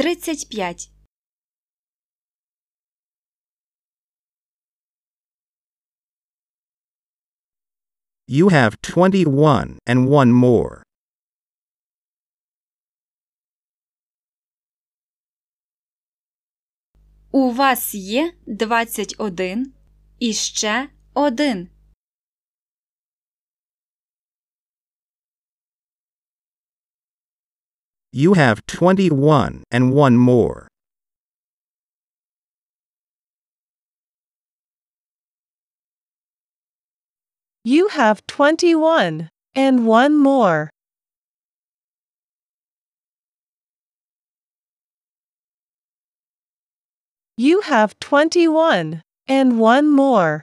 35. You have 21 and one more. У вас є 21 і ще один. You have 21 and one more. You have 21 and one more. You have 21 and one more.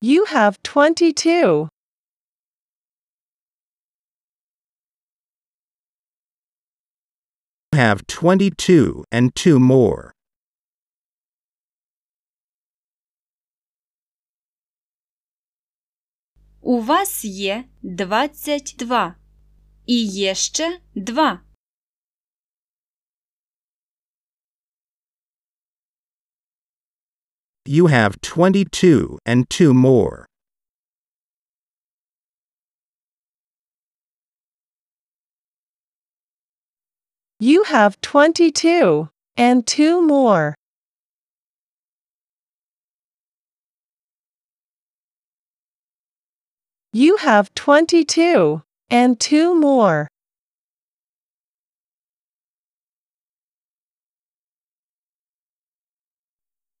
You have 22. You have 22 and two more. У вас є двадцять два. І є ще два. you have 22 and 2 more. You have 22 and 2 more. You have 22 and 2 more.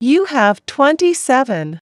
You have 27.